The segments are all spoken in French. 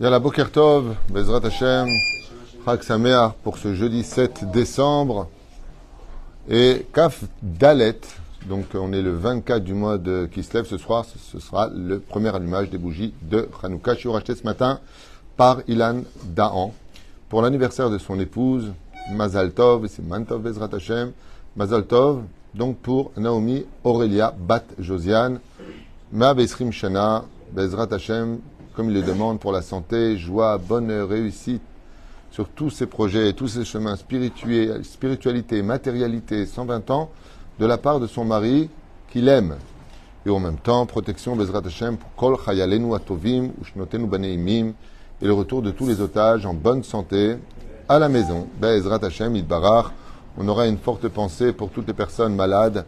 Yalla Boker Tov, Bezrat Hashem, Chag Sameach pour ce jeudi 7 décembre. Et Kaf Dalet, donc on est le 24 du mois de Kislev ce soir, ce sera le premier allumage des bougies de Hanouka. Je suis racheté ce matin par Ilan Daan pour l'anniversaire de son épouse, Mazal Tov, c'est Mantov Bezrat Hashem, Mazal Tov, donc pour Naomi Aurélia Bat Josiane, Ma Shana, Bezrat Hashem, comme il le demande pour la santé, joie, bonheur, réussite sur tous ses projets, tous ses chemins spiritualité, matérialité, 120 ans, de la part de son mari qu'il aime. Et en même temps, protection Bezrat Hashem Kol Chayalenu Atovim, Ushnotenu Baneimim, et le retour de tous les otages en bonne santé à la maison. Bezrat Hashem, Idbarach. On aura une forte pensée pour toutes les personnes malades.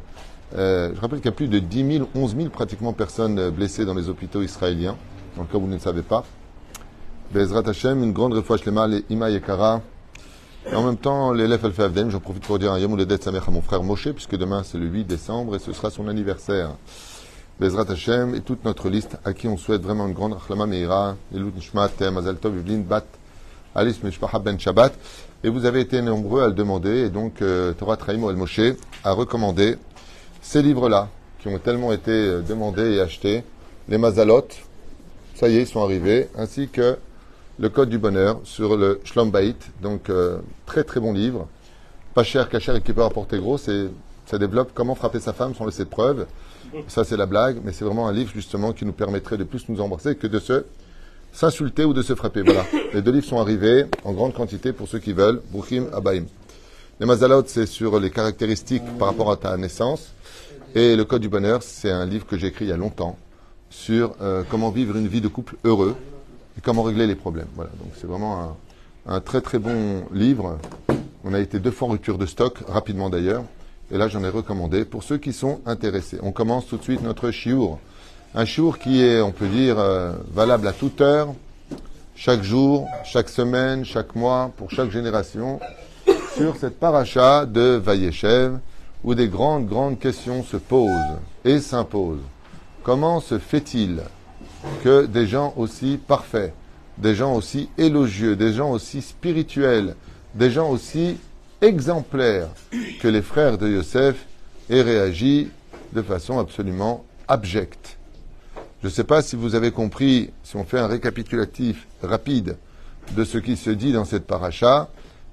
Euh, je rappelle qu'il y a plus de 10 000, 11 000 pratiquement personnes blessées dans les hôpitaux israéliens, dans le cas vous ne le savez pas. Bezrat Hashem, une grande refouach lema, les Ima Yekara. Et en même temps, l'élève Alpha Avden, j'en profite pour dire un Yom Uledet Samech à mon frère Moshe, puisque demain c'est le 8 décembre et ce sera son anniversaire. Bezrat Hashem et toute notre liste à qui on souhaite vraiment une grande Achlama Meira, Elut Nishmat, Mazal Tov, Bat, Alice Mishpaha Ben Shabbat. Et vous avez été nombreux à le demander, et donc euh, Torah Traim El Moshe a recommandé ces livres-là, qui ont tellement été euh, demandés et achetés, les Mazalot, ça y est, ils sont arrivés, ainsi que le Code du Bonheur sur le Shlom Bait, donc euh, très très bon livre, pas cher, cher et qui peut rapporter gros, c'est ça développe comment frapper sa femme sans laisser de preuves. Ça c'est la blague, mais c'est vraiment un livre justement qui nous permettrait de plus nous embrasser que de se s'insulter ou de se frapper. Voilà. Les deux livres sont arrivés en grande quantité pour ceux qui veulent. Bouchim Abaim. Les Mazalot, c'est sur les caractéristiques par rapport à ta naissance. Et le Code du Bonheur, c'est un livre que j'ai écrit il y a longtemps sur euh, comment vivre une vie de couple heureux et comment régler les problèmes. Voilà. Donc c'est vraiment un, très très bon livre. On a été deux fois en rupture de stock, rapidement d'ailleurs. Et là, j'en ai recommandé pour ceux qui sont intéressés. On commence tout de suite notre chiour. Un chiour qui est, on peut dire, euh, valable à toute heure, chaque jour, chaque semaine, chaque mois, pour chaque génération, sur cette paracha de Vayeshev, où des grandes, grandes questions se posent et s'imposent. Comment se fait-il que des gens aussi parfaits, des gens aussi élogieux, des gens aussi spirituels, des gens aussi exemplaires que les frères de Yosef aient réagi de façon absolument abjecte? Je ne sais pas si vous avez compris, si on fait un récapitulatif rapide de ce qui se dit dans cette paracha,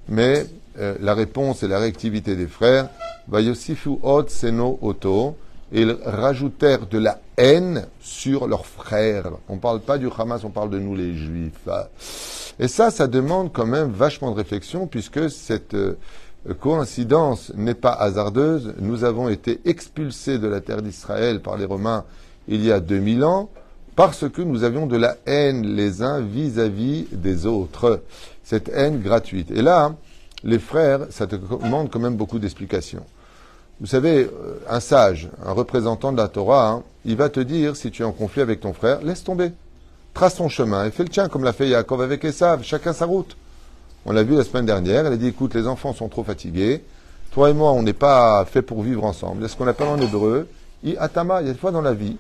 mais euh, la réponse et la réactivité des frères, Vayosifu od seno oto, ils rajoutèrent de la haine sur leurs frères. On ne parle pas du Hamas, on parle de nous les Juifs. Et ça, ça demande quand même vachement de réflexion, puisque cette euh, coïncidence n'est pas hasardeuse. Nous avons été expulsés de la terre d'Israël par les Romains il y a 2000 ans parce que nous avions de la haine les uns vis-à-vis des autres. Cette haine gratuite. Et là, les frères, ça te demande quand même beaucoup d'explications. Vous savez, euh, un sage, un représentant de la Torah, hein, il va te dire, si tu es en conflit avec ton frère, laisse tomber. Trace ton chemin et fais le tien, comme l'a fait Yaakov avec Esav, chacun sa route. On l'a vu la semaine dernière, elle a dit, écoute, les enfants sont trop fatigués, toi et moi, on n'est pas fait pour vivre ensemble. C'est ce qu'on appelle en hébreu, atama, il y a des fois dans la vie,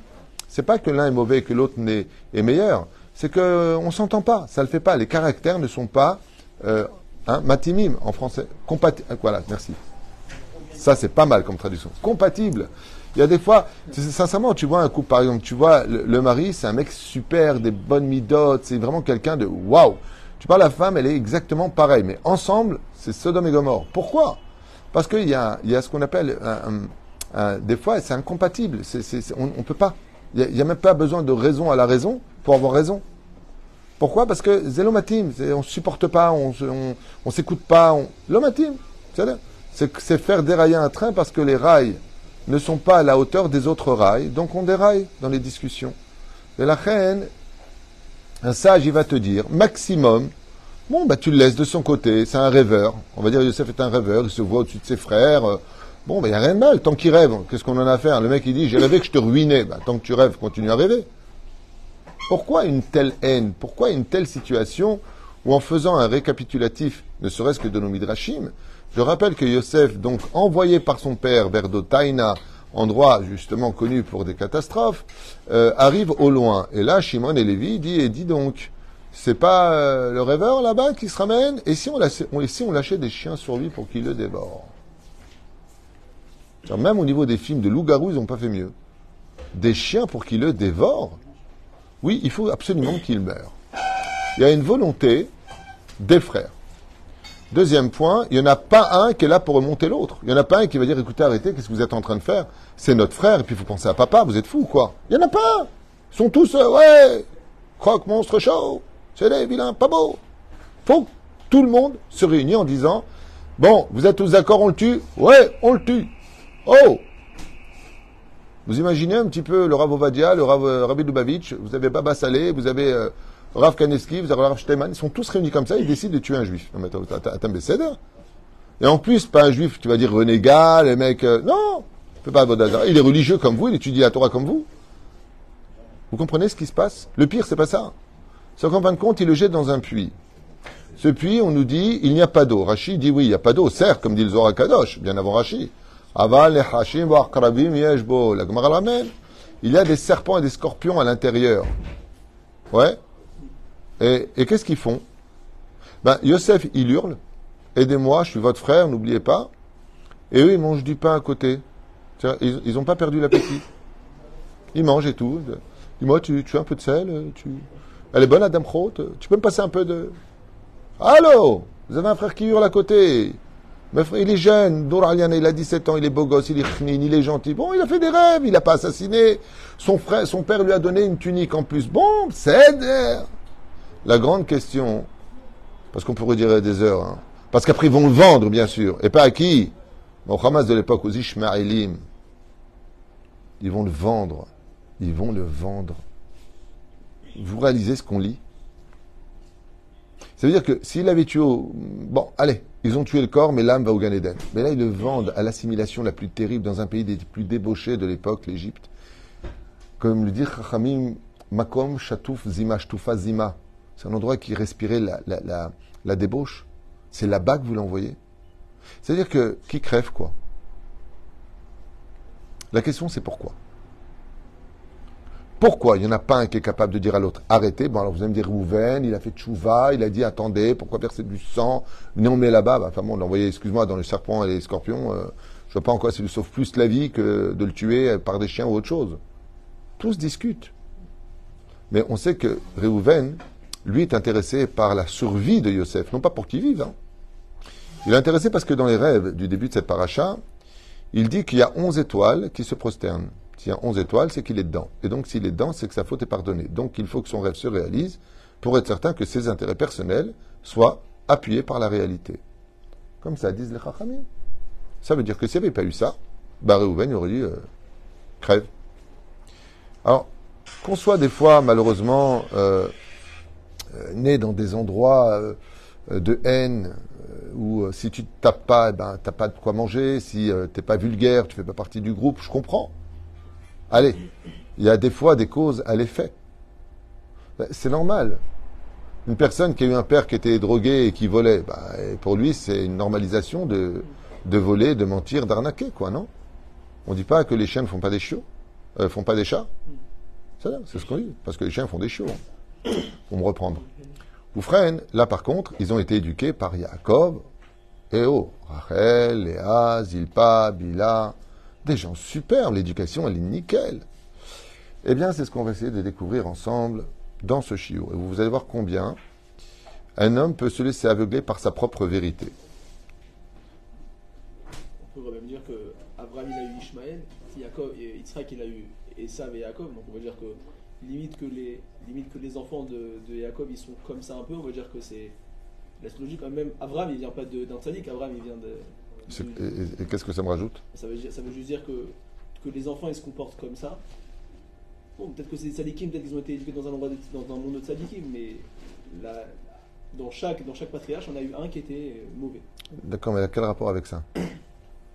c'est pas que l'un est mauvais et que l'autre est, meilleur. C'est qu'on ne s'entend pas. Ça ne le fait pas. Les caractères ne sont pas euh, hein, matimim en français. Compatibles. Voilà, merci. Ça, c'est pas mal comme traduction. Compatible. Il y a des fois, sincèrement, tu vois un couple, par exemple, tu vois, le, mari, c'est un mec super, des bonnes midotes, c'est vraiment quelqu'un de waouh. Tu vois, la femme, elle est exactement pareille, mais ensemble, c'est Sodome et Gomorre. Pourquoi? Parce qu'il y a, y a ce qu'on appelle, des fois, c'est incompatible. on ne peut pas. Il n'y a, même pas besoin de raison à la raison pour avoir raison. Pourquoi? Parce que zélomatim, on ne supporte pas, on ne s'écoute pas. On... L'omatim, c'est faire dérailler un train parce que les rails ne sont pas à la hauteur des autres rails, donc on déraille dans les discussions. Et la reine, un sage, il va te dire, maximum, bon, bah, tu le laisses de son côté, c'est un rêveur. On va dire, Youssef est un rêveur, il se voit au-dessus de ses frères. Euh, Bon, ben, il n'y a rien de mal. Tant qu'il rêve, qu'est-ce qu'on en a à faire? Le mec, il dit, j'ai rêvé que je te ruinais. Ben, tant que tu rêves, continue à rêver. Pourquoi une telle haine? Pourquoi une telle situation où, en faisant un récapitulatif, ne serait-ce que de nos midrashim, je rappelle que Yosef, donc envoyé par son père vers Dotaina, endroit justement connu pour des catastrophes, euh, arrive au loin. Et là, Shimon et Lévi dit, et dit donc, c'est pas euh, le rêveur là-bas qui se ramène? Et si on, lâchait, des chiens sur lui pour qu'il le dévore? Même au niveau des films de loup-garou, ils n'ont pas fait mieux. Des chiens pour qu'il le dévore? Oui, il faut absolument qu'il meure. Il y a une volonté des frères. Deuxième point, il n'y en a pas un qui est là pour remonter l'autre. Il n'y en a pas un qui va dire écoutez, arrêtez, qu'est-ce que vous êtes en train de faire? C'est notre frère, et puis il faut penser à papa, vous êtes fou ou quoi Il n'y en a pas un Ils sont tous, euh, ouais, croque monstre chaud, c'est des vilains, pas beau. Faut que tout le monde se réunisse en disant bon, vous êtes tous d'accord, on le tue? Ouais, on le tue. Oh Vous imaginez un petit peu le Rav Ovadia, le Rav euh, Rabbi vous avez Baba Saleh, vous avez euh, Rav Kaneski, vous avez ils sont tous réunis comme ça, ils décident de tuer un juif. Non mais attends. Et en plus, pas un juif, tu vas dire renégat, les mecs. euh, non Fais pas Vodazara. Il est religieux comme vous, il étudie la Torah comme vous. Vous comprenez ce qui se passe? Le pire, c'est pas ça. C'est qu'en fin de compte, il le jette dans un puits. Ce puits, on nous dit, il n'y a pas d'eau. Rashi dit oui, il n'y a pas d'eau, certes, comme dit le Zohar Kadosh, bien avant Rashi. Aval, hashim, wa akrabim, yeshbo. La. Il y a des serpents et des scorpions à l'intérieur. Ouais? Et, qu'est-ce qu'ils font? Ben, Yosef, il hurle. Aidez-moi, je suis votre frère, n'oubliez pas. Et eux, ils mangent du pain à côté. Ils n'ont pas perdu l'appétit. Ils mangent et tout. Dis-moi, tu, tu as un peu de sel tu... Elle est bonne, la dame Tu peux me passer un peu de... Allô? Vous avez un frère qui hurle à côté. Mais frère, il est jeune, Dour Aliane, il a 17 ans, il est beau gosse, il est chnin, il est gentil. Bon, il a fait des rêves, il n'a pas assassiné. Son frère, son père lui a donné une tunique en plus. Bon, c'est La grande question, parce qu'on pourrait dire des heures, hein, parce qu'après ils vont le vendre, bien sûr. Et pas à qui Au Hamas de l'époque, aux Ishmaélim. Ils vont le vendre. Ils vont le vendre. Vous réalisez ce qu'on lit? Ça veut dire que s'il avait tué au... Bon, allez, ils ont tué le corps, mais l'âme va au Gan Eden. Mais là, ils le vendent à l'assimilation la plus terrible dans un pays des plus débauchés de l'époque, l'Égypte. Comme le dit Chachamim, Makom Shatouf Zima, Shtufa Zima. C'est un endroit qui respirait la, débauche. C'est là-bas que vous l'envoyez. C'est-à-dire que qui crève quoi? La question c'est pourquoi? Pourquoi il n'y en a pas un qui est capable de dire à l'autre arrêtez? Bon alors vous allez me dire Rouven, il a fait tchouva, il a dit attendez, pourquoi verser du sang? Venez on met là-bas, bah, enfin bon, l'envoyer, excuse-moi, dans les serpents et les scorpions, euh, je vois pas en quoi ça lui sauve plus la vie que de le tuer par des chiens ou autre chose. Tous discutent. Mais on sait que Réhouven, lui, est intéressé par la survie de Yosef, non pas pour qu'il vive. Hein. Il est intéressé parce que dans les rêves du début de cette paracha, il dit qu'il y a onze étoiles qui se prosternent. S'il y a onze étoiles, c'est qu'il est dedans. Et donc, s'il est dedans, c'est que sa faute est pardonnée. Donc, il faut que son rêve se réalise pour être certain que ses intérêts personnels soient appuyés par la réalité. Comme ça disent les Chachamim. Ça veut dire que s'il n'y avait pas eu ça, bah Réhouven aurait dit euh, crève. Alors, qu'on soit des fois, malheureusement, euh, né dans des endroits euh, de haine, euh, où euh, si tu te tapes pas, eh ben, t'as pas de quoi manger, si euh, t'es pas vulgaire, tu fais pas partie du groupe, je comprends. Allez, il y a des fois des causes à l'effet. Ben, c'est normal. Une personne qui a eu un père qui était drogué et qui volait, ben, pour lui, c'est une normalisation de, voler, de mentir, d'arnaquer, quoi, non? On dit pas que les chiens ne font pas des chiots, euh, font pas des chats. C'est ce qu'on dit, parce que les chiens font des chiots. Pour me reprendre. Oufren, là par contre, ils ont été éduqués par Yaakov et oh, Rachel, Léa, Zilpa, Bila, des gens superbes, l'éducation elle est nickel. Eh bien, c'est ce qu'on va essayer de découvrir ensemble dans ce chiot. Et vous allez voir combien un homme peut se laisser aveugler par sa propre vérité. On pourrait même dire que Abraham il a eu Ishmaël, Yaakov il a eu Esav et Yaakov, donc on va dire que limite que les, limite que les enfants de, de Yaakov ils sont comme ça un peu, on va dire que c'est la logique quand même. Abraham il vient pas d'un tzaddik, Abraham il vient de. Et, et- et qu'est-ce que ça me rajoute? Ça, veut, ça veut juste dire que, que les enfants ils se comportent comme ça. Bon, peut-être que c'est des tzaddikim, peut-être qu'ils ont été éduqués dans un, endroit de- dans un monde de tzaddikim, mais la- dans, chaque, dans chaque patriarche, on a eu un qui était mauvais. D'accord, mais quel rapport avec ça?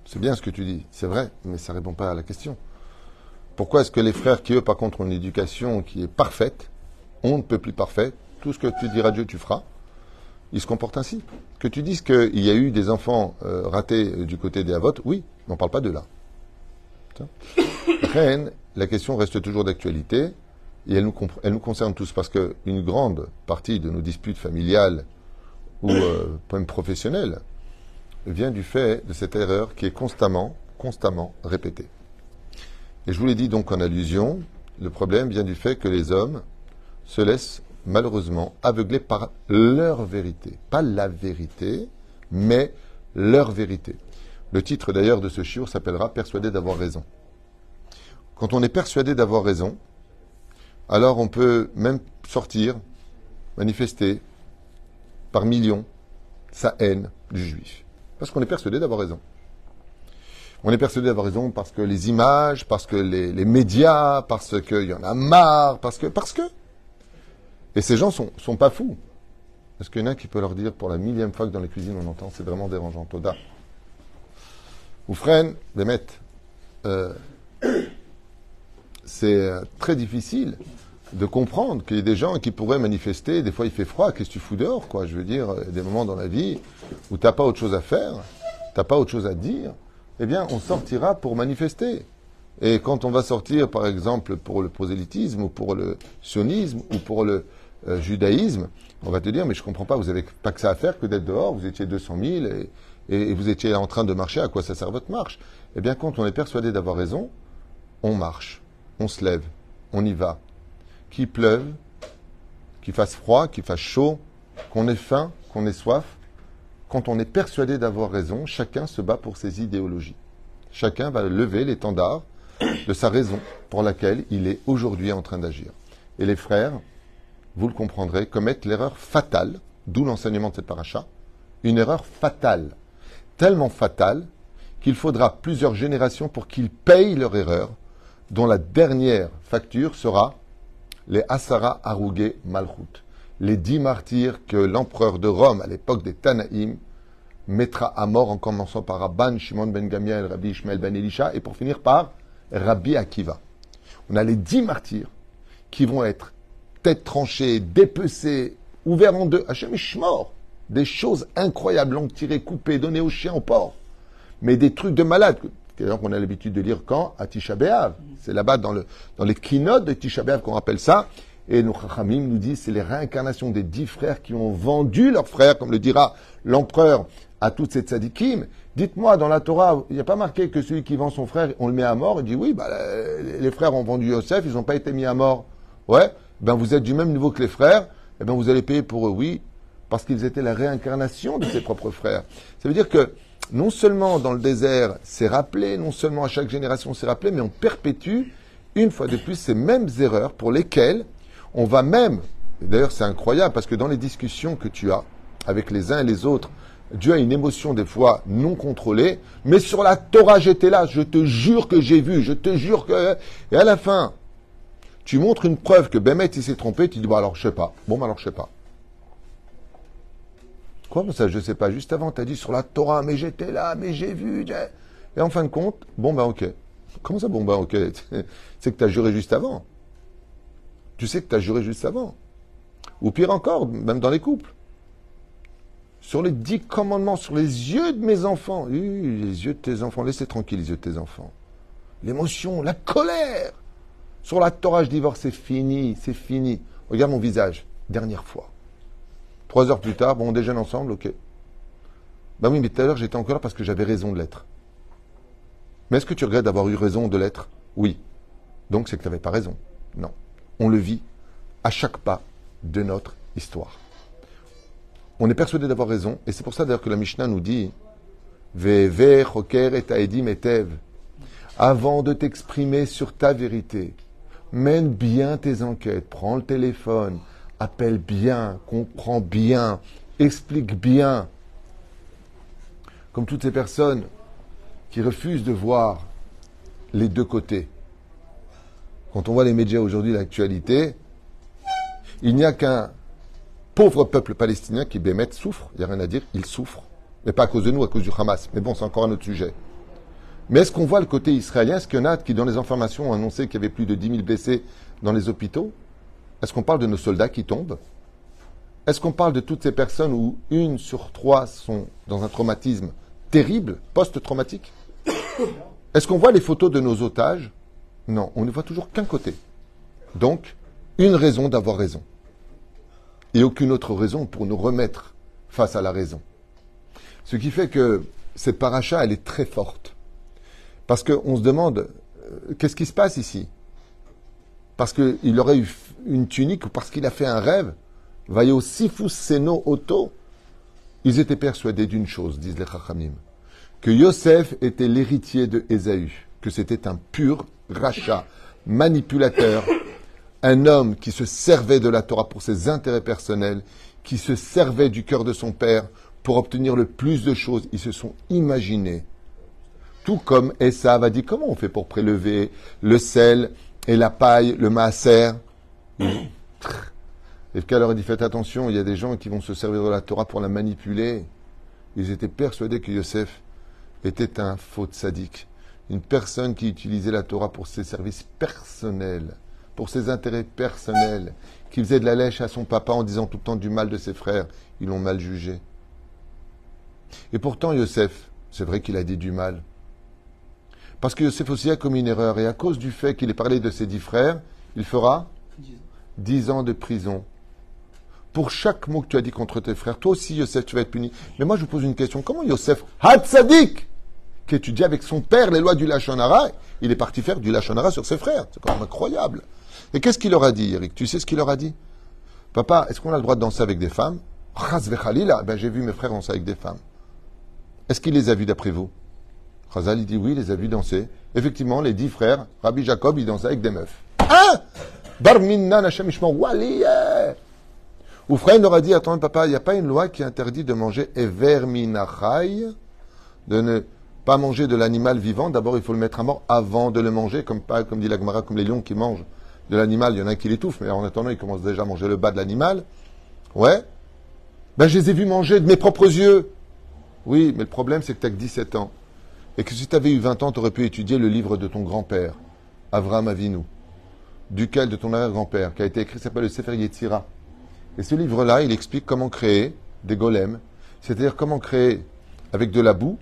C'est bien ce que tu dis, c'est vrai, mais ça répond pas à la question. Pourquoi est-ce que les frères qui, eux, par contre, ont une éducation qui est parfaite, on ne peut plus parfait, tout ce que tu diras Dieu, tu feras, ils se comportent ainsi Que tu dises qu'il y a eu des enfants euh, ratés euh, du côté des Havot, oui, mais on ne parle pas de là. La question reste toujours d'actualité. et elle nous, comp- elle nous concerne tous parce qu'une grande partie de nos disputes familiales ou euh, même professionnelles vient du fait de cette erreur qui est constamment, constamment répétée. Et je vous l'ai dit donc en allusion, le problème vient du fait que les hommes se laissent malheureusement aveugler par leur vérité. Pas la vérité, mais leur vérité. Le titre d'ailleurs de ce chiour s'appellera Persuadé d'avoir raison. Quand on est persuadé d'avoir raison, alors on peut même sortir, manifester par millions sa haine du juif. Parce qu'on est persuadé d'avoir raison. On est persuadé d'avoir raison parce que les images, parce que les, les médias, parce qu'il y en a marre, parce que, parce que. Et ces gens sont, sont pas fous. Est-ce qu'il y en a qui peut leur dire pour la millième fois que dans les cuisines on entend, c'est vraiment dérangeant, Toda? Ou freine, Bémet, euh, c'est euh, très difficile de comprendre qu'il y ait des gens qui pourraient manifester, des fois il fait froid, qu'est-ce que tu fous dehors, quoi? Je veux dire, euh, des moments dans la vie où t'as pas autre chose à faire, t'as pas autre chose à dire, eh bien on sortira pour manifester. Et quand on va sortir, par exemple, pour le prosélytisme, ou pour le sionisme, ou pour le euh, judaïsme, on va te dire, mais je comprends pas, vous avez pas que ça à faire que d'être dehors, vous étiez 200 000 et, et- et vous étiez en train de marcher, à quoi ça sert votre marche? Eh bien, quand on est persuadé d'avoir raison, on marche, on se lève, on y va. Qu'il pleuve, qu'il fasse froid, qu'il fasse chaud, qu'on ait faim, qu'on ait soif, quand on est persuadé d'avoir raison, chacun se bat pour ses idéologies. Chacun va lever l'étendard de sa raison pour laquelle il est aujourd'hui en train d'agir. Et les frères, vous le comprendrez, commettent l'erreur fatale, d'où l'enseignement de cette paracha, une erreur fatale, tellement fatale qu'il faudra plusieurs générations pour qu'ils payent leur erreur, dont la dernière facture sera les Asara Harougué Malchut, les dix martyrs que l'empereur de Rome, à l'époque des Tanaïm, mettra à mort en commençant par Rabban Shimon ben Gamiel, Rabbi Ishmael ben Elisha, et pour finir par Rabbi Akiva. On a les dix martyrs qui vont être tête tranchée, dépecée, ouverts en deux, Hachem mort, des choses incroyables, langue tirée, coupée, donnée aux chiens, au porc, mais des trucs de malade. D'ailleurs, qu'on a l'habitude de lire quand? À Tisha. C'est là-bas dans, le, dans les keynotes de Tisha qu'on rappelle ça. Et nos Chachamim nous disent c'est les réincarnations des dix frères qui ont vendu leurs frères, comme le dira l'empereur à toutes ces tzadikim. Dites-moi, dans la Torah, il n'y a pas marqué que celui qui vend son frère, on le met à mort? Il dit oui, bah, les frères ont vendu Yosef, ils n'ont pas été mis à mort. Ouais, ben vous êtes du même niveau que les frères, et ben vous allez payer pour eux, oui, parce qu'ils étaient la réincarnation de ses propres frères. Ça veut dire que non seulement dans le désert, c'est rappelé, non seulement à chaque génération, c'est rappelé, mais on perpétue une fois de plus ces mêmes erreurs pour lesquelles on va même, d'ailleurs c'est incroyable parce que dans les discussions que tu as avec les uns et les autres, Dieu a une émotion des fois non contrôlée, mais sur la Torah j'étais là, je te jure que j'ai vu, je te jure que... Et à la fin, tu montres une preuve que Bémet il s'est trompé, tu dis bon alors je sais pas, bon bah, alors je sais pas. Quoi ça je sais pas, juste avant tu as dit sur la Torah, mais j'étais là, mais j'ai vu, et en fin de compte, bon bah ok. Comment ça bon bah ok? C'est que tu as juré juste avant. Tu sais que tu as juré juste avant. Ou pire encore, même dans les couples. Sur les dix commandements, sur les yeux de mes enfants. Les yeux de tes enfants, laissez tranquille les yeux de tes enfants. L'émotion, la colère. Sur la Torah, divorce, c'est fini, c'est fini. Regarde mon visage, dernière fois. Trois heures plus tard, bon, on déjeune ensemble, ok. Ben oui, mais tout à l'heure, j'étais encore là parce que j'avais raison de l'être. Mais est-ce que tu regrettes d'avoir eu raison de l'être? Oui. Donc c'est que tu n'avais pas raison. Non. On le vit à chaque pas de notre histoire. On est persuadé d'avoir raison, et c'est pour ça d'ailleurs que la Mishnah nous dit et. Avant de t'exprimer sur ta vérité, mène bien tes enquêtes, prends le téléphone, appelle bien, comprends bien, explique bien. Comme toutes ces personnes qui refusent de voir les deux côtés. Quand on voit les médias aujourd'hui, l'actualité, il n'y a qu'un pauvre peuple palestinien qui, Bémet, souffre. Il n'y a rien à dire, il souffre. Mais pas à cause de nous, à cause du Hamas. Mais bon, c'est encore un autre sujet. Mais est-ce qu'on voit le côté israélien? Est-ce qu'il a qui, dans les informations, ont annoncé qu'il y avait plus de 10 000 blessés dans les hôpitaux? Est-ce qu'on parle de nos soldats qui tombent? Est-ce qu'on parle de toutes ces personnes où une sur trois sont dans un traumatisme terrible, post-traumatique? Est-ce qu'on voit les photos de nos otages? Non, on ne voit toujours qu'un côté. Donc, une raison d'avoir raison. Et aucune autre raison pour nous remettre face à la raison. Ce qui fait que cette paracha, elle est très forte. Parce qu'on se demande, euh, qu'est-ce qui se passe ici? Parce qu'il aurait eu une tunique ou parce qu'il a fait un rêve? Vayo sifus seno auto. Ils étaient persuadés d'une chose, disent les Chachamim, que Yosef était l'héritier de Ésaü, que c'était un pur rachat, manipulateur, un homme qui se servait de la Torah pour ses intérêts personnels, qui se servait du cœur de son père pour obtenir le plus de choses. Ils se sont imaginés. Tout comme Esav a dit, comment on fait pour prélever le sel et la paille, le maaser? Et leur a dit faites attention, il y a des gens qui vont se servir de la Torah pour la manipuler. Ils étaient persuadés que Yosef était un faux sadique, une personne qui utilisait la Torah pour ses services personnels, pour ses intérêts personnels, qui faisait de la lèche à son papa en disant tout le temps du mal de ses frères. Ils l'ont mal jugé. Et pourtant, Yosef, c'est vrai qu'il a dit du mal. Parce que Yosef aussi a commis une erreur. Et à cause du fait qu'il ait parlé de ses dix frères, il fera dix ans de prison pour chaque mot que tu as dit contre tes frères. Toi aussi, Yosef, tu vas être puni. Mais moi, je vous pose une question. Comment Yosef, Hatzadik, qui étudie avec son père les lois du Lachonara, il est parti faire du Lachonara sur ses frères C'est quand même incroyable. Et qu'est-ce qu'il leur a dit, Eric? Tu sais ce qu'il leur a dit? Papa, est-ce qu'on a le droit de danser avec des femmes? Ben, j'ai vu mes frères danser avec des femmes. Est-ce qu'il les a vus d'après vous? Chazal, il dit oui, il les a vus danser. Effectivement, les dix frères, Rabbi Jacob, ils dansaient avec des meufs. Hein? Barminna Nashem Wali ou frère leur a dit, attends papa, il n'y a pas une loi qui interdit de manger everminachai, de ne pas manger de l'animal vivant. D'abord, il faut le mettre à mort avant de le manger, comme, comme dit la Gemara, comme les lions qui mangent de l'animal. Il y en a qui l'étouffe, mais en attendant, ils commencent déjà à manger le bas de l'animal. Ouais. Ben, je les ai vus manger de mes propres yeux. Oui, mais le problème, c'est que tu n'as que 17 ans. Et que si tu avais eu 20 ans, tu aurais pu étudier le livre de ton grand-père, Avram Avinu, duquel de ton arrière-grand-père, qui a été écrit, s'appelle le Sefer Yetzira. Et ce livre-là, il explique comment créer des golems, c'est-à-dire comment créer avec de la boue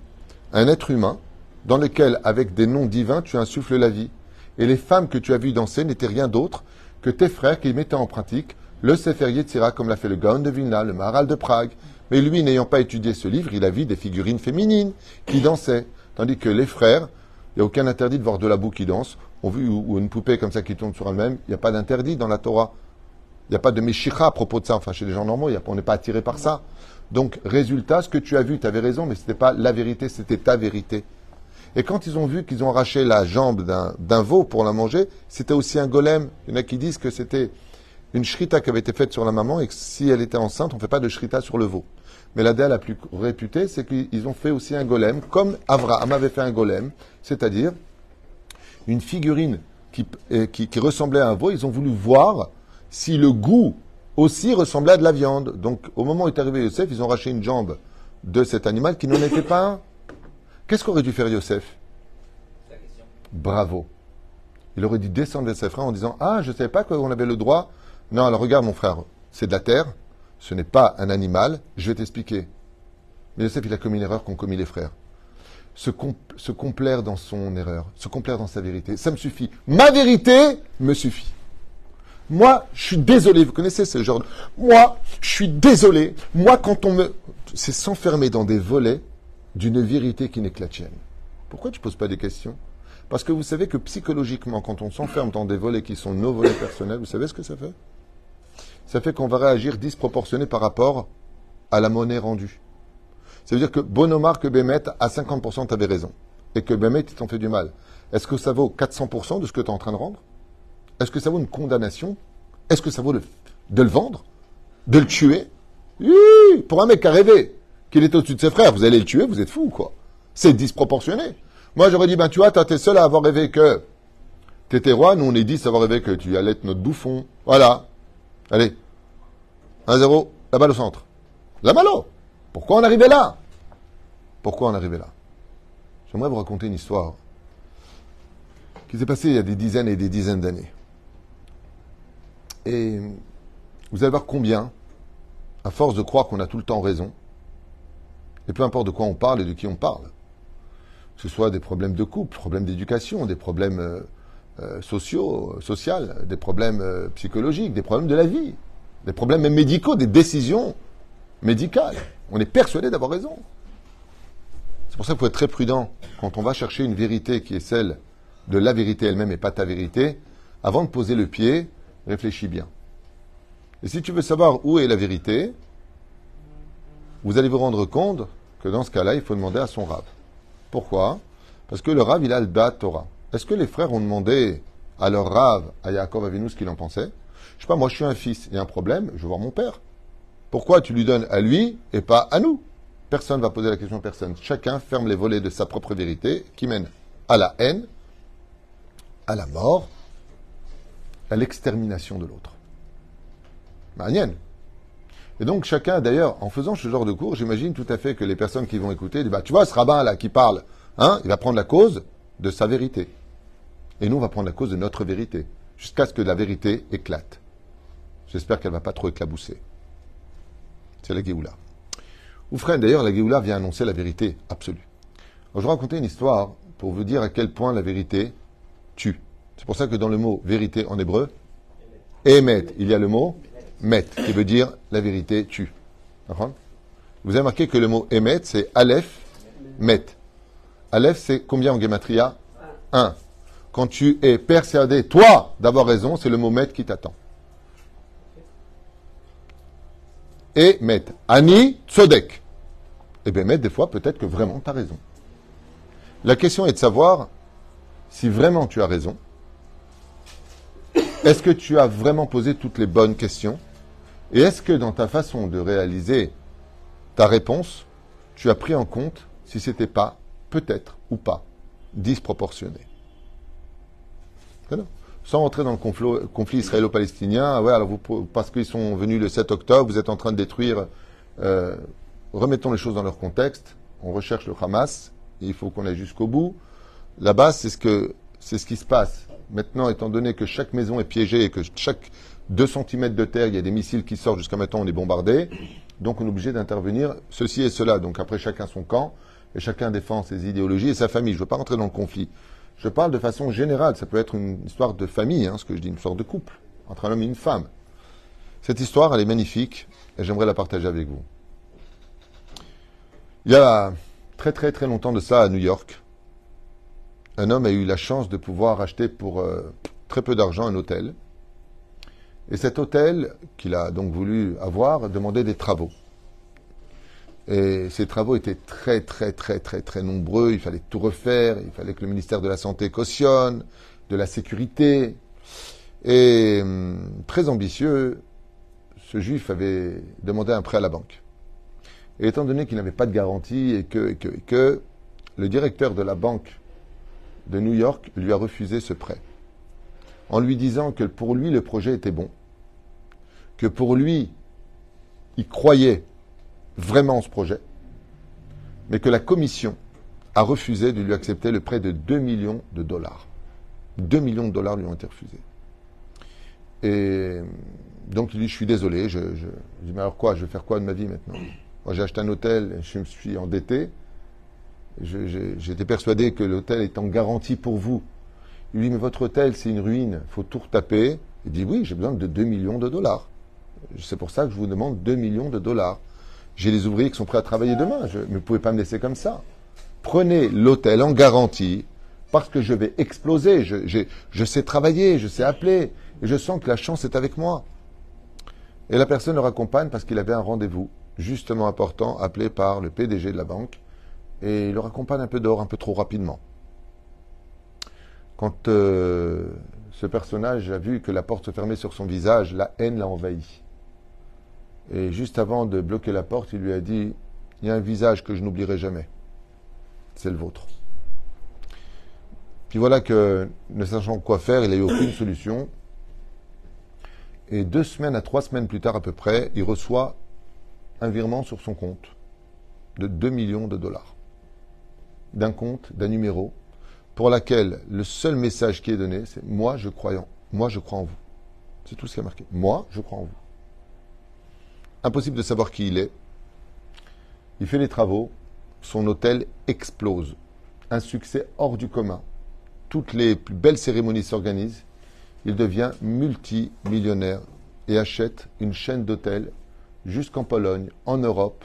un être humain dans lequel, avec des noms divins, tu insuffles la vie. Et les femmes que tu as vues danser n'étaient rien d'autre que tes frères qui mettaient en pratique le Sefer Yetzira, comme l'a fait le Gaon de Vilna, le Maharal de Prague. Mais lui, n'ayant pas étudié ce livre, il a vu des figurines féminines qui dansaient. Tandis que les frères, il n'y a aucun interdit de voir de la boue qui danse. Ou une poupée comme ça qui tourne sur elle-même, il n'y a pas d'interdit dans la Torah. Il n'y a pas de Meshicha à propos de ça. Enfin, chez les gens normaux, on n'est pas attiré par ça. Donc, résultat, ce que tu as vu, tu avais raison, mais ce n'était pas la vérité, c'était ta vérité. Et quand ils ont vu qu'ils ont arraché la jambe d'un veau pour la manger, c'était aussi un golem. Il y en a qui disent que c'était une shrita qui avait été faite sur la maman et que si elle était enceinte, on ne fait pas de shrita sur le veau. Mais la la plus réputée, c'est qu'ils ont fait aussi un golem, comme Avraham avait fait un golem, c'est-à-dire une figurine qui, euh, qui, qui ressemblait à un veau. Ils ont voulu voir si le goût aussi ressemblait à de la viande. Donc, au moment où est arrivé Yosef, ils ont arraché une jambe de cet animal qui n'en était pas un. Qu'est-ce qu'aurait dû faire Yosef? Bravo. Il aurait dû descendre de ses frères en disant Ah, je ne savais pas qu'on avait le droit. Non, alors regarde, mon frère, c'est de la terre, ce n'est pas un animal, je vais t'expliquer. Mais Yosef, il a commis une erreur qu'ont commis les frères. Se, se complaire dans son erreur, se complaire dans sa vérité. Ça me suffit. Ma vérité me suffit. Moi, je suis désolé. Vous connaissez ce genre de... Moi, je suis désolé. Moi, quand on me... C'est s'enfermer dans des volets d'une vérité qui n'est que la tienne. Pourquoi tu ne poses pas des questions? Parce que vous savez que psychologiquement, quand on s'enferme dans des volets qui sont nos volets personnels, vous savez ce que ça fait? Ça fait qu'on va réagir disproportionné par rapport à la monnaie rendue. Ça veut dire que Bonomar que Bémet, à 50%, tu avais raison. Et que Bémet, il t'en fait du mal. Est-ce que ça vaut 400% de ce que tu es en train de rendre? Est-ce que ça vaut une condamnation? Est-ce que ça vaut de le vendre? De le tuer? Oui Pour un mec qui a rêvé qu'il est au-dessus de ses frères, vous allez le tuer, vous êtes fou, quoi. C'est disproportionné. Moi, j'aurais dit, ben tu vois, t'es seul à avoir rêvé que t'étais roi, nous on est dix à avoir rêvé que tu allais être notre bouffon. Voilà. Allez. 1-0, la balle au centre. La balle Pourquoi on arrivait là? Pourquoi on arrivait là? J'aimerais vous raconter une histoire qui s'est passée il y a des dizaines et des dizaines d'années. Et vous allez voir combien, à force de croire qu'on a tout le temps raison, et peu importe de quoi on parle et de qui on parle, que ce soit des problèmes de couple, problèmes d'éducation, des problèmes euh, euh, sociaux, sociaux, des problèmes euh, psychologiques, des problèmes de la vie, des problèmes même médicaux, des décisions médicales. On est persuadé d'avoir raison. C'est pour ça qu'il faut être très prudent quand on va chercher une vérité qui est celle de la vérité elle-même et pas ta vérité. Avant de poser le pied, réfléchis bien. Et si tu veux savoir où est la vérité, vous allez vous rendre compte que dans ce cas-là, il faut demander à son rave. Pourquoi? Parce que le rave, il a le dat Torah. Est-ce que les frères ont demandé à leur rave, à Yaakov Avinu, ce qu'il en pensait? Je sais pas, moi je suis un fils, il y a un problème, je veux voir mon père. Pourquoi tu lui donnes à lui et pas à nous? Personne ne va poser la question à personne. Chacun ferme les volets de sa propre vérité qui mène à la haine, à la mort, à l'extermination de l'autre. Manienne. Et donc chacun, d'ailleurs, en faisant ce genre de cours, j'imagine tout à fait que les personnes qui vont écouter disent, bah, tu vois, ce rabbin là qui parle, hein, il va prendre la cause de sa vérité. Et nous, on va prendre la cause de notre vérité, jusqu'à ce que la vérité éclate. J'espère qu'elle ne va pas trop éclabousser. C'est la Géoula. Oufren, d'ailleurs, la Géoula vient annoncer la vérité absolue. je vais raconter une histoire pour vous dire à quel point la vérité tue. C'est pour ça que dans le mot vérité en hébreu, émet, il y a le mot met, qui veut dire la vérité tue. Vous avez marqué que le mot émet, c'est Aleph, met. Aleph, c'est combien en gematria 1. Quand tu es persuadé, toi, d'avoir raison, c'est le mot met qui t'attend. Et met. Ani tzodek. Eh bien, met, des fois, peut-être que vraiment tu as raison. La question est de savoir si vraiment tu as raison. Est-ce que tu as vraiment posé toutes les bonnes questions? Et est-ce que dans ta façon de réaliser ta réponse, tu as pris en compte si c'était pas, peut-être ou pas, disproportionné? Sans rentrer dans le conflit, israélo-palestinien, ouais, alors vous, parce qu'ils sont venus le 7 octobre, vous êtes en train de détruire. Euh, remettons les choses dans leur contexte. On recherche le Hamas. il faut qu'on aille jusqu'au bout. Là-bas, c'est ce que c'est ce qui se passe. Maintenant, étant donné que chaque maison est piégée et que chaque 2 cm de terre, il y a des missiles qui sortent jusqu'à maintenant, on est bombardé. Donc, on est obligé d'intervenir, ceci et cela. Donc, après, chacun son camp et chacun défend ses idéologies et sa famille. Je ne veux pas rentrer dans le conflit. Je parle de façon générale. Ça peut être une histoire de famille, hein, ce que je dis, une sorte de couple entre un homme et une femme. Cette histoire, elle est magnifique et j'aimerais la partager avec vous. Il y a très très très longtemps de ça à New York, un homme a eu la chance de pouvoir acheter pour euh, très peu d'argent un hôtel. Et cet hôtel qu'il a donc voulu avoir demandait des travaux. Et ces travaux étaient très, très, très, très, très nombreux. Il fallait tout refaire. Il fallait que le ministère de la Santé cautionne, de la sécurité. Et hum, très ambitieux, ce juif avait demandé un prêt à la banque. Et étant donné qu'il n'avait pas de garantie et que, le directeur de la banque de New York lui a refusé ce prêt, en lui disant que pour lui le projet était bon, que pour lui il croyait vraiment en ce projet, mais que la commission a refusé de lui accepter le prêt de 2 millions de dollars. 2 millions de dollars lui ont été refusés. Et donc il dit, je suis désolé, je, je, dis, mais alors quoi, je vais faire quoi de ma vie maintenant? Moi j'ai acheté un hôtel, je me suis endetté, J'étais persuadé que l'hôtel est en garantie pour vous. Il lui dit, mais votre hôtel, c'est une ruine, il faut tout retaper. Il dit, oui, j'ai besoin de 2 millions de dollars. C'est pour ça que je vous demande 2 millions de dollars. J'ai les ouvriers qui sont prêts à travailler demain, je, mais vous ne pouvez pas me laisser comme ça. Prenez l'hôtel en garantie, parce que je vais exploser. Je, je sais travailler, je sais appeler, et je sens que la chance est avec moi. Et la personne le raccompagne parce qu'il avait un rendez-vous justement important appelé par le PDG de la banque et il le raccompagne un peu dehors, un peu trop rapidement. Quand euh, ce personnage a vu que la porte se fermait sur son visage, la haine l'a envahi. Et juste avant de bloquer la porte, il lui a dit Il y a un visage que je n'oublierai jamais. C'est le vôtre. Puis voilà que, ne sachant quoi faire, il n'a eu aucune solution. Et deux semaines à trois semaines plus tard à peu près, il reçoit un virement sur son compte de 2 millions de dollars d'un compte, d'un numéro, pour laquelle le seul message qui est donné, c'est moi je crois en, moi je crois en vous. C'est tout ce qui est marqué. Moi je crois en vous. Impossible de savoir qui il est. Il fait les travaux, son hôtel explose. Un succès hors du commun. toutes les plus belles cérémonies s'organisent, il devient multimillionnaire et achète une chaîne d'hôtels jusqu'en Pologne, en Europe.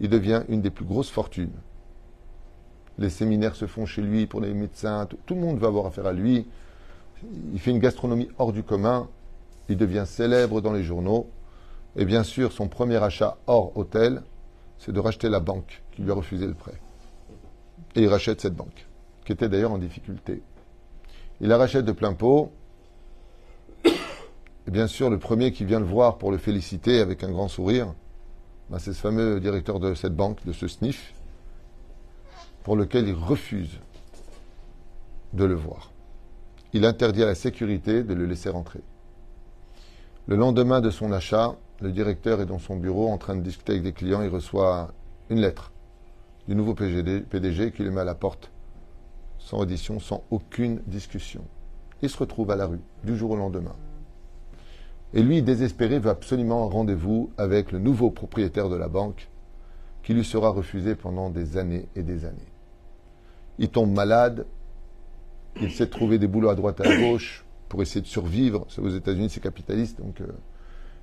Il devient une des plus grosses fortunes. Les séminaires se font chez lui pour les médecins, tout, le monde va avoir affaire à lui. Il fait une gastronomie hors du commun, il devient célèbre dans les journaux. Et bien sûr, son premier achat hors hôtel, c'est de racheter la banque qui lui a refusé le prêt. Et il rachète cette banque, qui était d'ailleurs en difficulté. Il la rachète de plein pot. Et bien sûr, le premier qui vient le voir pour le féliciter avec un grand sourire, ben, c'est ce fameux directeur de cette banque, de ce SNIF, pour lequel il refuse de le voir. Il interdit à la sécurité de le laisser rentrer. Le lendemain de son achat, le directeur est dans son bureau en train de discuter avec des clients. Il reçoit une lettre du nouveau PDG qui le met à la porte, sans audition, sans aucune discussion. Il se retrouve à la rue du jour au lendemain. Et lui, désespéré, veut absolument un rendez-vous avec le nouveau propriétaire de la banque qui lui sera refusé pendant des années et des années. Il tombe malade, il s'est trouvé des boulots à droite et à gauche pour essayer de survivre. Aux États-Unis, c'est capitaliste, donc euh,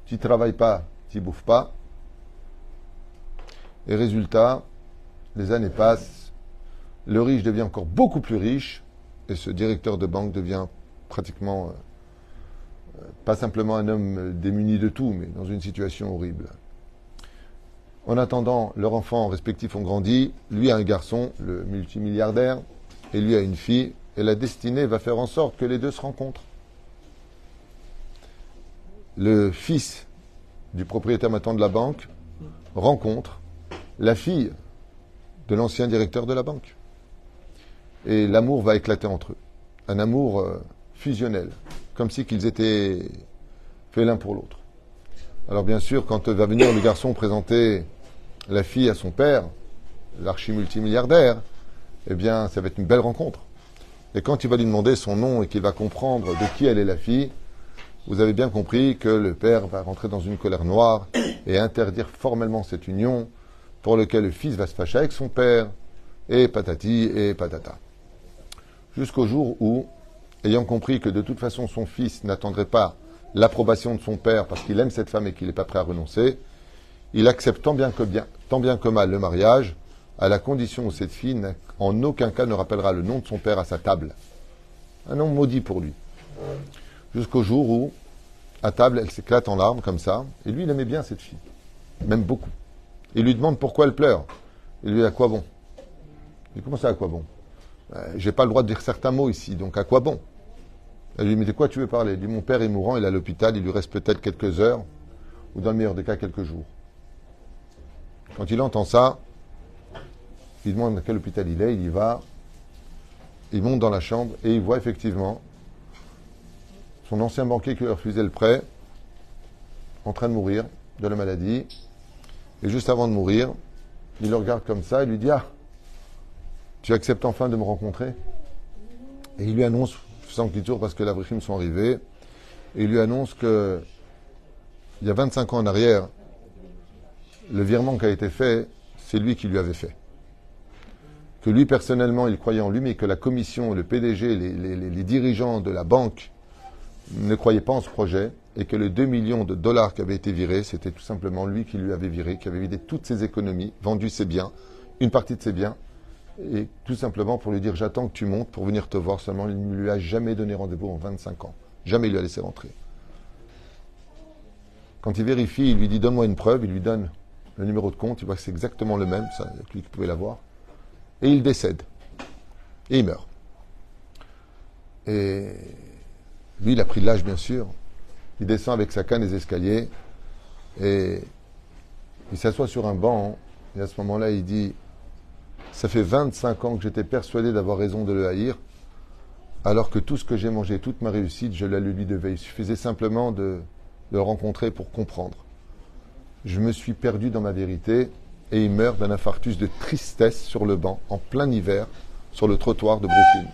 tu ne travailles pas, tu ne bouffes pas. Et résultat, les années passent, le riche devient encore beaucoup plus riche, et ce directeur de banque devient pratiquement, euh, pas simplement un homme démuni de tout, mais dans une situation horrible. En attendant, leurs enfants respectifs ont grandi. Lui a un garçon, le multimilliardaire, et lui a une fille. Et la destinée va faire en sorte que les deux se rencontrent. Le fils du propriétaire maintenant de la banque rencontre la fille de l'ancien directeur de la banque. Et l'amour va éclater entre eux. Un amour euh, fusionnel, comme si qu'ils étaient faits l'un pour l'autre. Alors bien sûr, quand va venir le garçon présenter la fille à son père, l'archi-multimilliardaire, eh bien, ça va être une belle rencontre. Et quand il va lui demander son nom et qu'il va comprendre de qui elle est la fille, vous avez bien compris que le père va rentrer dans une colère noire et interdire formellement cette union pour lequel le fils va se fâcher avec son père, et patati et patata. Jusqu'au jour où, ayant compris que de toute façon son fils n'attendrait pas l'approbation de son père parce qu'il aime cette femme et qu'il n'est pas prêt à renoncer, il accepte tant bien que bien, tant bien que mal le mariage, à la condition où cette fille en aucun cas ne rappellera le nom de son père à sa table. Un nom maudit pour lui. Jusqu'au jour où, à table, elle s'éclate en larmes comme ça, et lui, il aimait bien cette fille, même beaucoup. Il lui demande pourquoi elle pleure. Il lui dit à quoi bon? Il dit comment ça à quoi bon? Euh, J'ai pas le droit de dire certains mots ici, donc à quoi bon? Elle lui dit mais de quoi tu veux parler? Il dit mon père est mourant, il est à l'hôpital, il lui reste peut-être quelques heures, ou dans le meilleur des cas quelques jours. Quand il entend ça, il demande à quel hôpital il est, il y va, il monte dans la chambre et il voit effectivement son ancien banquier qui lui a refusé le prêt en train de mourir de la maladie. Et juste avant de mourir, il le regarde comme ça et lui dit Ah, tu acceptes enfin de me rencontrer? Et il lui annonce, parce que la sont arrivés, et il lui annonce que il y a 25 ans en arrière, le virement qui a été fait, c'est lui qui lui avait fait. Que lui, personnellement, il croyait en lui, mais que la commission, le PDG, les, les dirigeants de la banque ne croyaient pas en ce projet et que le 2 millions de dollars qui avaient été virés, c'était tout simplement lui qui lui avait viré, qui avait vidé toutes ses économies, vendu ses biens, une partie de ses biens, et tout simplement pour lui dire j'attends que tu montes pour venir te voir seulement. Il ne lui a jamais donné rendez-vous en 25 ans. Jamais il lui a laissé rentrer. Quand il vérifie, il lui dit donne-moi une preuve, il lui donne le numéro de compte, il voit que c'est exactement le même, ça, lui qui pouvait l'avoir. Et il décède. Et il meurt. Et lui, il a pris de l'âge, bien sûr. Il descend avec sa canne les escaliers et il s'assoit sur un banc. Et à ce moment-là, il dit Ça fait 25 ans que j'étais persuadé d'avoir raison de le haïr, alors que tout ce que j'ai mangé, toute ma réussite, je la lui devais. Il suffisait simplement de le rencontrer pour comprendre. Je me suis perdu dans ma vérité et il meurt d'un infarctus de tristesse sur le banc, en plein hiver, sur le trottoir de Brooklyn.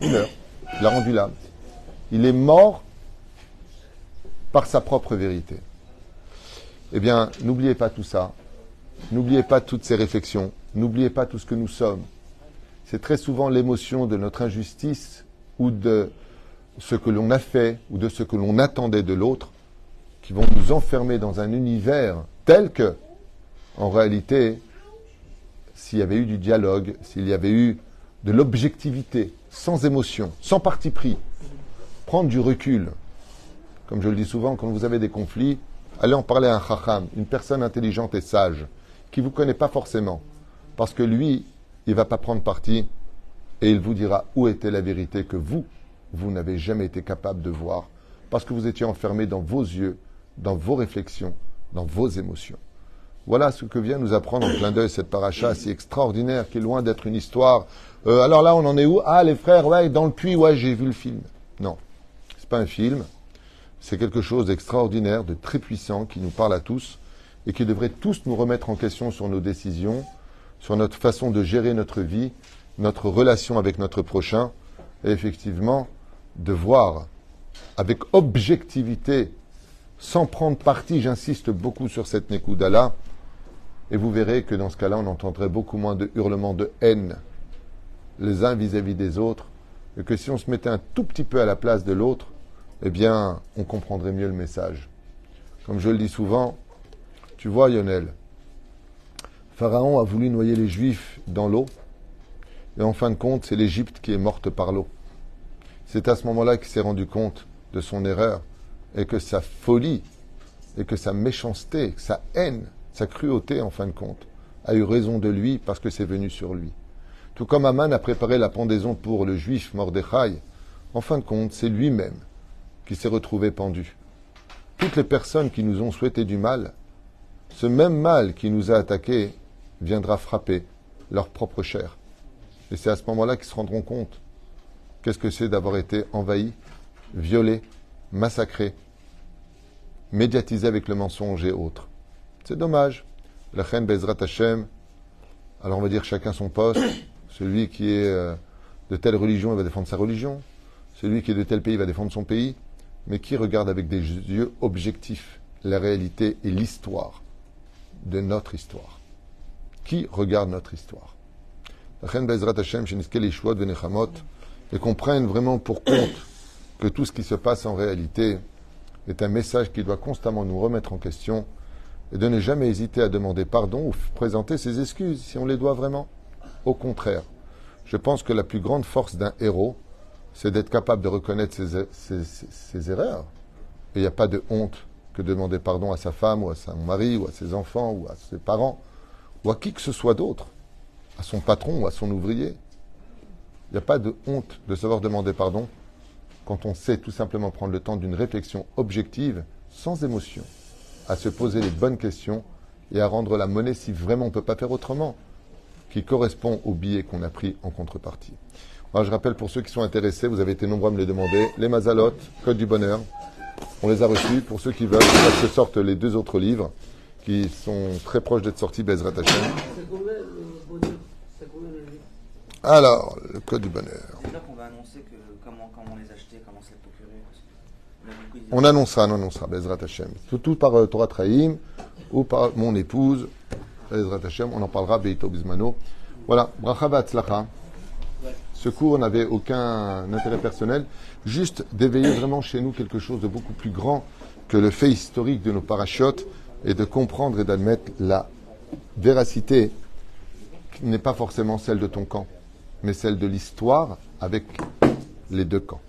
Il meurt. Il a rendu l'âme. Il est mort par sa propre vérité. Eh bien, n'oubliez pas tout ça. N'oubliez pas toutes ces réflexions. N'oubliez pas tout ce que nous sommes. c'est très souvent l'émotion de notre injustice ou de ce que l'on a fait ou de ce que l'on attendait de l'autre qui vont nous enfermer dans un univers tel que, en réalité, s'il y avait eu du dialogue, s'il y avait eu de l'objectivité, sans émotion, sans parti pris, prendre du recul. Comme je le dis souvent, quand vous avez des conflits, allez en parler à un chacham, une personne intelligente et sage, qui ne vous connaît pas forcément. Parce que lui, il ne va pas prendre parti et il vous dira où était la vérité que vous, vous n'avez jamais été capable de voir. Parce que vous étiez enfermé dans vos yeux, dans vos réflexions, dans vos émotions. Voilà ce que vient nous apprendre en plein d'œil cette paracha si extraordinaire qui est loin d'être une histoire. Euh, alors là, on en est où? Ah, les frères, ouais, dans le puits, ouais, j'ai vu le film. Non, c'est pas un film. C'est quelque chose d'extraordinaire, de très puissant, qui nous parle à tous et qui devrait tous nous remettre en question sur nos décisions, sur notre façon de gérer notre vie, notre relation avec notre prochain, et effectivement de voir avec objectivité, sans prendre parti, j'insiste beaucoup sur cette Nekouda-là, et vous verrez que dans ce cas-là, on entendrait beaucoup moins de hurlements de haine les uns vis-à-vis des autres, et que si on se mettait un tout petit peu à la place de l'autre, eh bien, on comprendrait mieux le message. Comme je le dis souvent, tu vois, Lionel, Pharaon a voulu noyer les Juifs dans l'eau, et en fin de compte, c'est l'Égypte qui est morte par l'eau. C'est à ce moment-là qu'il s'est rendu compte de son erreur, et que sa folie, et que sa méchanceté, sa haine, sa cruauté en fin de compte, a eu raison de lui parce que c'est venu sur lui. Tout comme Aman a préparé la pendaison pour le juif Mordechai, en fin de compte, c'est lui-même qui s'est retrouvé pendu. Toutes les personnes qui nous ont souhaité du mal, ce même mal qui nous a attaqués viendra frapper leur propre chair. Et c'est à ce moment-là qu'ils se rendront compte qu'est-ce que c'est d'avoir été envahi, violé, massacré, médiatisé avec le mensonge et autres. C'est dommage. La reine Bezrat Hashem, alors on va dire chacun son poste. Celui qui est euh, de telle religion, il va défendre sa religion. Celui qui est de tel pays va défendre son pays. Mais qui regarde avec des yeux objectifs la réalité et l'histoire de notre histoire? Qui regarde notre histoire et comprennent vraiment pour compte que tout ce qui se passe en réalité est un message qui doit constamment nous remettre en question et de ne jamais hésiter à demander pardon ou présenter ses excuses si on les doit vraiment. Au contraire, je pense que la plus grande force d'un héros, c'est d'être capable de reconnaître ses, erreurs. Et il n'y a pas de honte que de demander pardon à sa femme ou à son mari ou à ses enfants ou à ses parents ou à qui que ce soit d'autre, à son patron ou à son ouvrier. Il n'y a pas de honte de savoir demander pardon quand on sait tout simplement prendre le temps d'une réflexion objective, sans émotion à se poser les bonnes questions et à rendre la monnaie si vraiment on ne peut pas faire autrement, qui correspond au billet qu'on a pris en contrepartie. Je rappelle pour ceux qui sont intéressés, vous avez été nombreux à me les demander, les Mazalotes, Code du Bonheur, on les a reçus. Pour ceux qui veulent, que sortent les deux autres livres qui sont très proches d'être sortis, Bezrat Hashem. Alors, le Code du Bonheur. C'est là qu'on va annoncer que comment, comment les acheter, comment se les procurer. On annoncera, on annoncera, Bezrat Hashem. Tout, tout par euh, Torah Trahim ou par mon épouse, Bezrat Hashem. On en parlera, Beito Bismano. Voilà, Bracha Batzlacha. Ce cours n'avait aucun intérêt personnel, juste d'éveiller vraiment chez nous quelque chose de beaucoup plus grand que le fait historique de nos parachutes et de comprendre et d'admettre la véracité qui n'est pas forcément celle de ton camp, mais celle de l'histoire avec les deux camps.